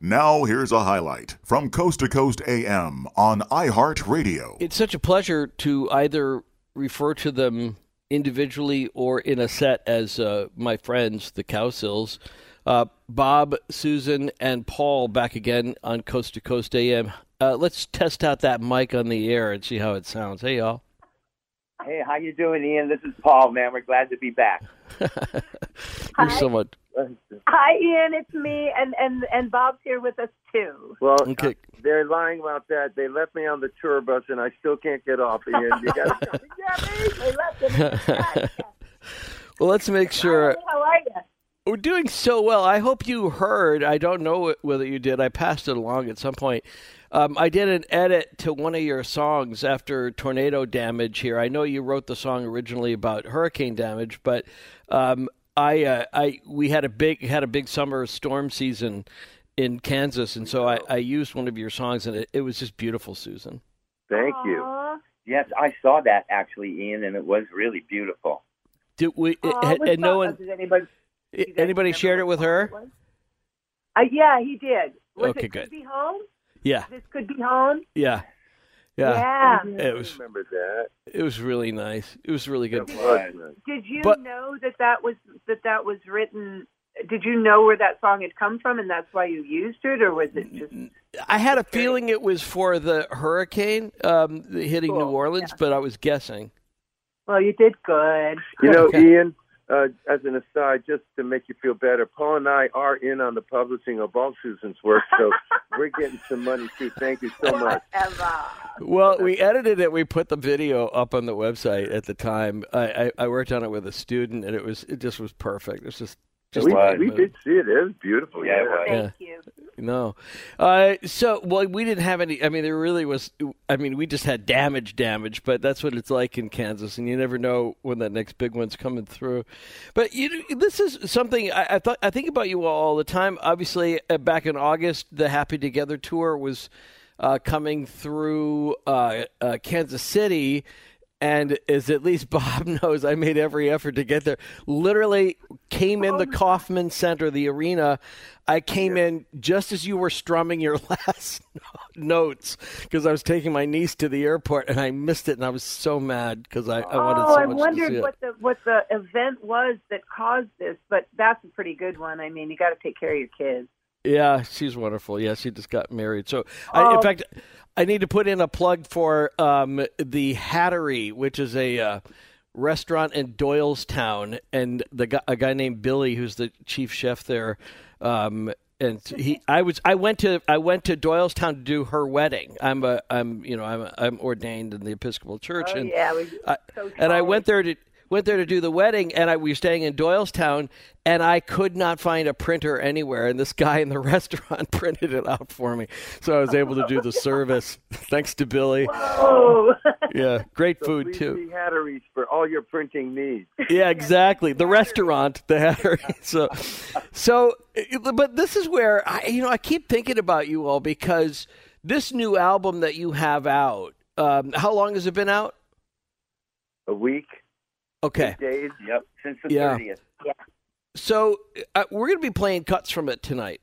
Now, here's a highlight from Coast to Coast AM on iHeartRadio. It's such a pleasure to either refer to them individually or in a set as uh, my friends, the Cowsills. Uh, Bob, Susan, and Paul back again on Coast to Coast AM. Uh, let's test out that mic on the air and see how it sounds. Hey, y'all. Hey, how you doing, Ian? This is Paul, man. We're glad to be back. You're so much. Hi, Ian. It's me, and and and Bob's here with us too. Well, Okay. uh, they're lying about that. They left me on the tour bus, and I still can't get off. Ian, you got yeah, me. They left him. Well, let's make sure. How are you? We're doing so well. I hope you heard. I don't know whether you did. I passed it along at some point. Um, I did an edit to one of your songs after tornado damage here. I know you wrote the song originally about hurricane damage, but um, I, uh, I, we had a big had a big summer storm season in Kansas, and so I, I used one of your songs, and it, it was just beautiful, Susan. Thank you. Yes, I saw that actually, Ian, and it was really beautiful. Did we? Aw, and, what's and no one, Did anybody? do anybody shared it with her? song? Uh, yeah, he did. Was Okay, it good. Could be home. Yeah, This could be home. yeah, yeah. Yeah. It was remember that. it was really nice. It was really good. Was nice. Did you But- know that that was that that was written? Did you know where that song had come from, and that's why you used it, or was it just? I had a feeling it was for the hurricane um, hitting New Cool. Orleans, but I was guessing. Well, you did good. You know, Okay. Ian, uh, as an aside, just to make you feel better, Paul and I are in on the publishing of all Susan's work, so we're getting some money too. Thank you so much. Whatever. Well, we edited it. We put the video up on the website at the time. I, I, I worked on it with a student, and it was it just was perfect. It was just just we, the we did see it. It was beautiful. Yeah, Yeah, was. Thank you. No. Uh, so, well, we didn't have any. I mean, there really was. I mean, we just had damage, damage, but that's what it's like in Kansas, and you never know when that next big one's coming through. But you, know, this is something I, I thought. I think about you all, all the time. Obviously, uh, back in August, the Happy Together tour was uh, coming through uh, uh, Kansas City. And as at least Bob knows, I made every effort to get there. Literally came in the Kauffman Center, the arena. I came in just as you were strumming your last notes because I was taking my niece to the airport and I missed it, and I was so mad because I, I wanted oh, so I much wondered to see it. what the what the event was that caused this, but that's a pretty good one. I mean, you got to take care of your kids. Yeah, she's wonderful. Yeah, she just got married. So, I, in Oh. fact, I need to put in a plug for um, the Hattery, which is a uh, restaurant in Doylestown, and the guy, a guy named Billy, who's the chief chef there. Um, and he, I was, I went to, I went to Doylestown to do her wedding. I'm a, I'm, you know, I'm, I'm ordained in the Episcopal Church, Oh, and yeah, we- I, so and I went there to. Went there to do the wedding, and I, we were staying in Doylestown, and I could not find a printer anywhere. And this guy in the restaurant printed it out for me, so I was able to do the service thanks to Billy. Oh, Yeah, great So food too. see Hatteries for all your printing needs. Yeah, exactly. The restaurant, the Hattery. So, so, but this is where I, you know, I keep thinking about you all because this new album that you have out. Um, how long has it been out? A week, Okay, days. Yep, since the Yeah. 30th. so uh, we're going to be playing cuts from it tonight,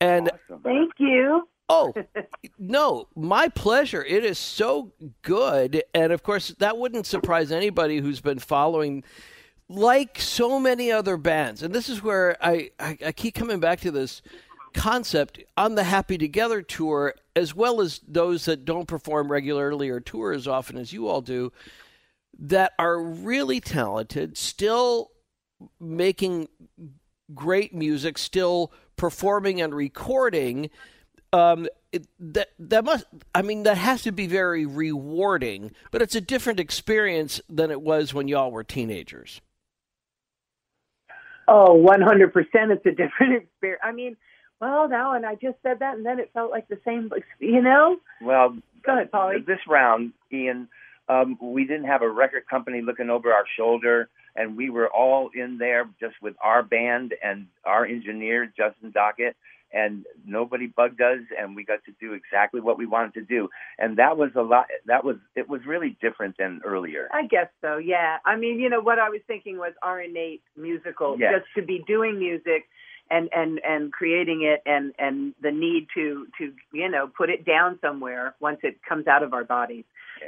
and Awesome. thank you. Oh, no, my pleasure. It is so good. And of course, that wouldn't surprise anybody who's been following, like so many other bands. And this is where I, I, I keep coming back to this concept on the Happy Together tour, as well as those that don't perform regularly or tour as often as you all do, that are really talented, still making great music, still performing and recording um, it, that that must I mean that has to be very rewarding, but it's a different experience than it was when y'all were teenagers. Oh, 100%. It's a different experience. I mean, well, now, and I just said that, and then it felt like the same, you know? Well, Go ahead, Polly. this round, Ian, um, we didn't have a record company looking over our shoulder, and we were all in there just with our band and our engineer, Justin Dockett, and nobody bugged us, and we got to do exactly what we wanted to do. And that was a lot. That was it was really different than earlier. I guess so, yeah. I mean, you know, what I was thinking was our innate musical, Yes. just to be doing music and and and creating it and and the need to to you know put it down somewhere once it comes out of our bodies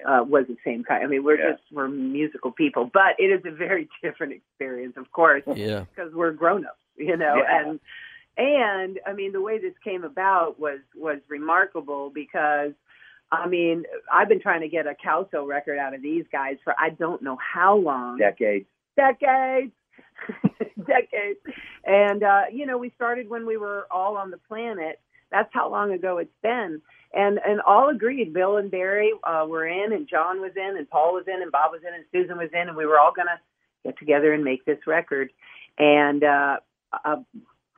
uh, was the same kind. I mean, we're Yeah. just we're musical people, but it is a very different experience, of course, Yeah, because we're grown ups, you know, Yeah. and and I mean the way this came about was was remarkable because I mean I've been trying to get a Cowsill record out of these guys for I don't know how long Decades. decades decades. And uh you know we started when we were all on the planet. That's how long ago it's been. And and all agreed. Bill and barry uh were in and john was in and paul was in and bob was in and susan was in and we were all going to get together and make this record. And uh, uh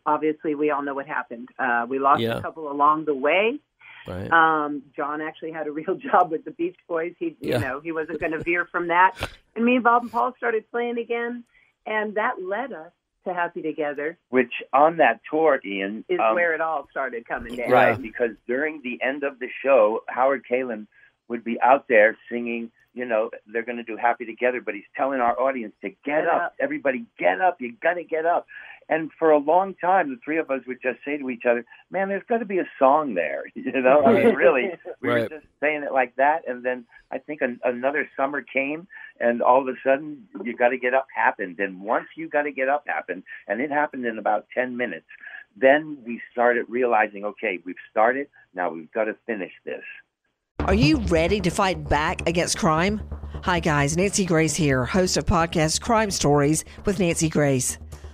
obviously we all know what happened. Uh we lost Yeah. a couple along the way. Right. um, John actually had a real job with the Beach Boys. He, you know, he wasn't going to veer from that. And me and Bob and Paul started playing again, and that led us to Happy Together. Which on that tour, Ian, Is um, where it all started coming down. Right, because during the end of the show, Howard Kaylan would be out there singing, you know, they're going to do Happy Together, but he's telling our audience to get, Get up. up. Everybody get up. You got to get up. And for a long time, the three of us would just say to each other, man, there's got to be a song there. You know, I mean, really, we Right. were just saying it like that. And then I think an, another summer came, and all of a sudden, you got to get up happened. And once you got to get up happened, and it happened in about 10 minutes, then we started realizing, okay, we've started. Now we've got to finish this. Are you ready to fight back against crime? Hi, guys. Nancy Grace here, host of podcast Crime Stories with Nancy Grace.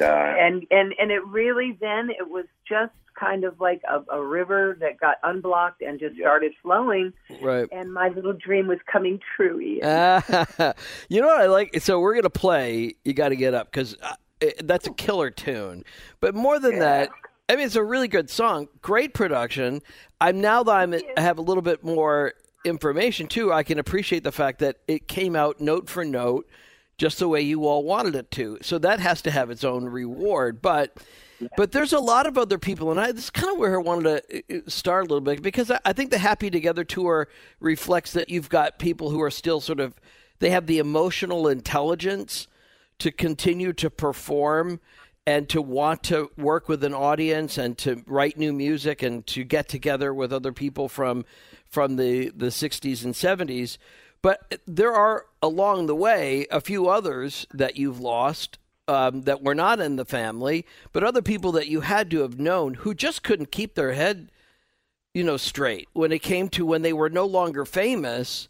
And uh, and and and it really then it was just kind of like a, a river that got unblocked and just started flowing. Right. And my little dream was coming true. Ian. you know what I like? So we're gonna play. You got to get up because that's a killer tune. But more than that, I mean, it's a really good song. Great production. I'm now that I'm I have a little bit more information too. I can appreciate the fact that it came out note for note, just the way you all wanted it to. So that has to have its own reward. But but there's a lot of other people, and I this is kind of where I wanted to uh, start a little bit because I, I think the Happy Together tour reflects that you've got people who are still sort of they have the emotional intelligence to continue to perform and to want to work with an audience and to write new music and to get together with other people from from the the 60s and 70s but there are along the way a few others that you've lost um, that were not in the family, but other people that you had to have known who just couldn't keep their head, you know, straight when it came to when they were no longer famous.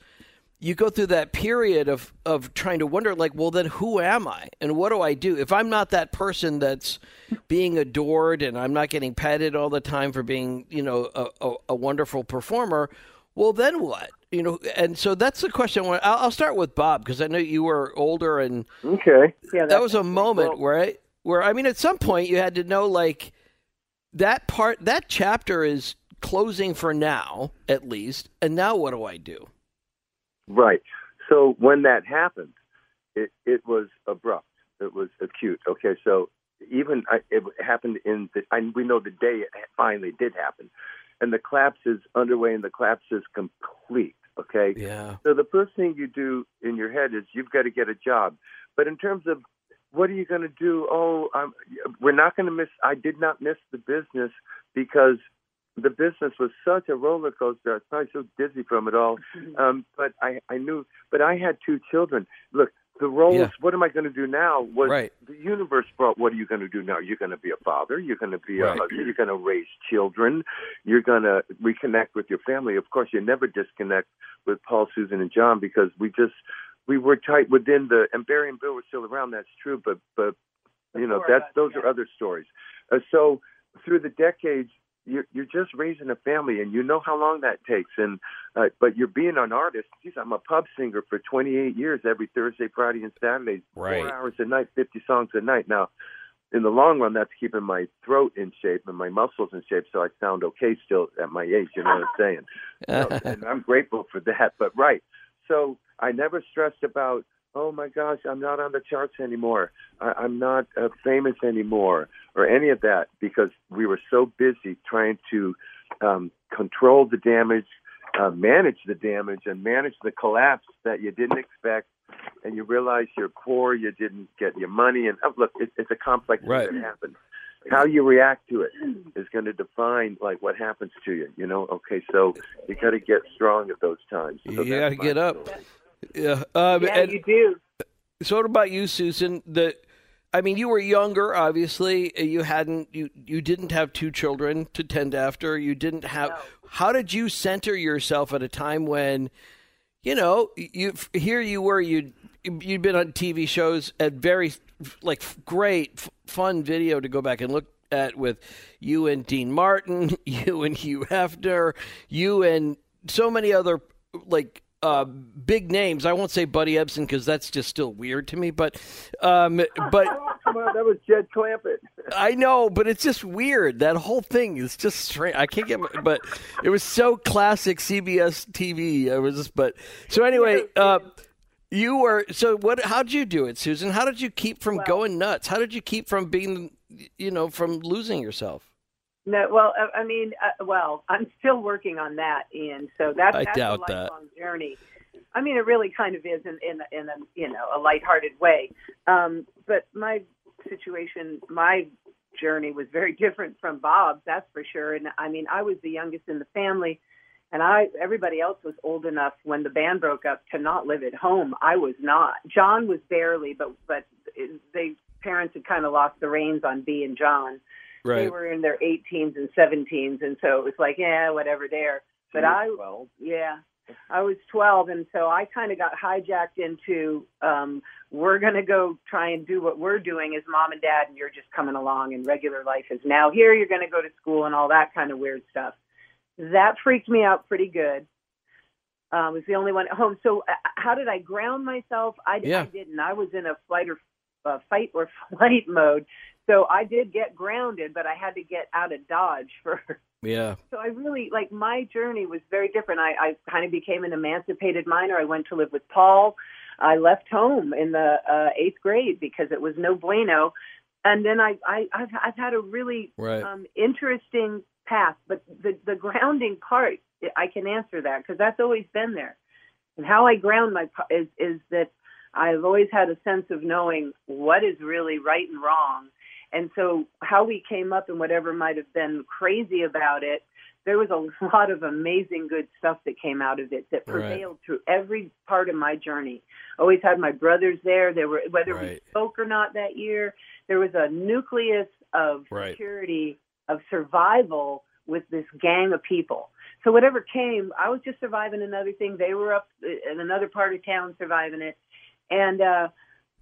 You go through that period of of trying to wonder, like, well, then who am I, and what do I do if I'm not that person that's being adored and I'm not getting petted all the time for being, you know, a, a, a wonderful performer? Well, then what? You know, and so that's the question. I'll, I'll start with Bob because I know you were older, and okay, yeah, that was a moment where I, where I mean, at some point you had to know like that part, that chapter is closing for now, at least, and now what do I do? Right. So when that happened, it it was abrupt. It was acute. Okay, so even I, it happened in the. I, we know the day it finally did happen and the collapse is underway and the collapse is complete. Okay. Yeah. So the first thing you do in your head is you've got to get a job. But in terms of what are you going to do? Oh, I'm, we're not going to miss. I did not miss the business because the business was such a roller coaster. I was probably so dizzy from it all. Mm-hmm. Um, but I, I knew. But I had two children. Look, the roles. Yeah. What am I going to do now? Was Right. the universe brought? What are you going to do now? You're going to be a father. You're going to be Right. a. You're going to raise children. You're going to reconnect with your family. Of course, you never disconnect with Paul, Susan, and John because we just we were tight within the. And Barry and Bill were still around. That's true. But but you know four that's us, those yeah. are other stories. Uh, so through the decades. You're, you're just raising a family, and you know how long that takes. And uh, but you're being an artist. Geez, I'm a pub singer for 28 years, every Thursday, Friday, and Saturday, Right. four hours a night, 50 songs a night. Now, in the long run, that's keeping my throat in shape and my muscles in shape, so I sound okay still at my age. You know what I'm saying? So, and I'm grateful for that. But right, so I never stressed about. Oh my gosh, I'm not on the charts anymore. I, I'm not uh, famous anymore, or any of that, because we were so busy trying to um, control the damage, uh, manage the damage, and manage the collapse that you didn't expect, and you realize you're poor, you didn't get your money, and oh, look, it, it's a complex Right. thing that happened. How you react to it is going to define like what happens to you. You know, okay, so you got to get strong at those times. So You got to get up. story. Yeah. Um, yeah, and you do. so what about you, Susan? The, I mean, you were younger. Obviously, you hadn't. You you didn't have two children to tend after. You didn't have. How did you center yourself at a time when, you know, you here you were you you'd been on TV shows at very like great f- fun video to go back and look at with you and Dean Martin, you and Hugh Hefner, you and so many other like uh, big names. I won't say Buddy Ebsen because that's just still weird to me. But um, but Come on, that was Jed Clampett. I know, but it's just weird. That whole thing is just strange. I can't get, my, but it was so classic CBS TV. I was just, but so anyway. Uh, you were so what? How did you do it, Susan? How did you keep from Well- going nuts? How did you keep from being, you know, from losing yourself? No, well, uh, I mean, uh, well, I'm still working on that, Ian. So that's, I that's doubt a that. lifelong journey. I mean, it really kind of is in in, in a you know a lighthearted way. Um, but my situation, my journey was very different from Bob's. That's for sure. And I mean, I was the youngest in the family, and I everybody else was old enough when the band broke up to not live at home. I was not. John was barely, but but they parents had kind of lost the reins on B and John they were in their 18s and 17s, and so it was like, yeah, whatever there. But I, well, yeah, I was 12, and so I kind of got hijacked into, um, we're going to go try and do what we're doing as mom and dad, and you're just coming along, and regular life is now here. You're going to go to school and all that kind of weird stuff. That freaked me out pretty good. Um, I was the only one at home. So uh, how did I ground myself? I, Yeah. I didn't. I was in a flight or uh, fight or flight mode. So I did get grounded, but I had to get out of Dodge first. Yeah. So I really like my journey was very different. I, I kind of became an emancipated minor. I went to live with Paul. I left home in the uh, eighth grade because it was no bueno. And then I, I I've, I've had a really Right. um, interesting path. But the the grounding part, I can answer that because that's always been there. And how I ground my is is that I've always had a sense of knowing what is really right and wrong. And so how we came up and whatever might have been crazy about it, there was a lot of amazing good stuff that came out of it that Right. prevailed through every part of my journey. Always had my brothers there. There were whether we spoke or not that year, there was a nucleus of Right. security of survival with this gang of people. So whatever came, I was just surviving another thing. They were up in another part of town surviving it, and uh,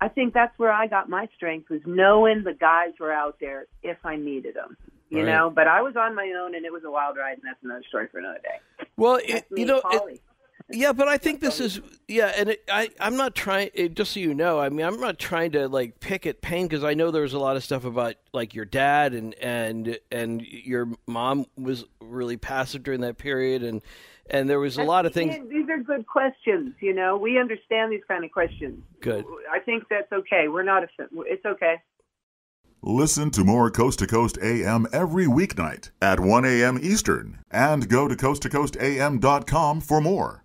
I think that's where I got my strength was knowing the guys were out there if I needed them. You Right. know, but I was on my own, and it was a wild ride, and that's another story for another day. Well, it, you know, it. Yeah, but I think this is yeah, and it, I I'm not trying. It, just so you know, I mean, I'm not trying to like pick at pain because I know there was a lot of stuff about like your dad and and and your mom was really passive during that period, and and there was a lot of things. Ian, These are good questions. You know, we understand these kind of questions. Good. I think that's okay. We're not. A, it's okay. Listen to more Coast to Coast AM every weeknight at 1 a.m. Eastern and go to coasttocoastam.com for more.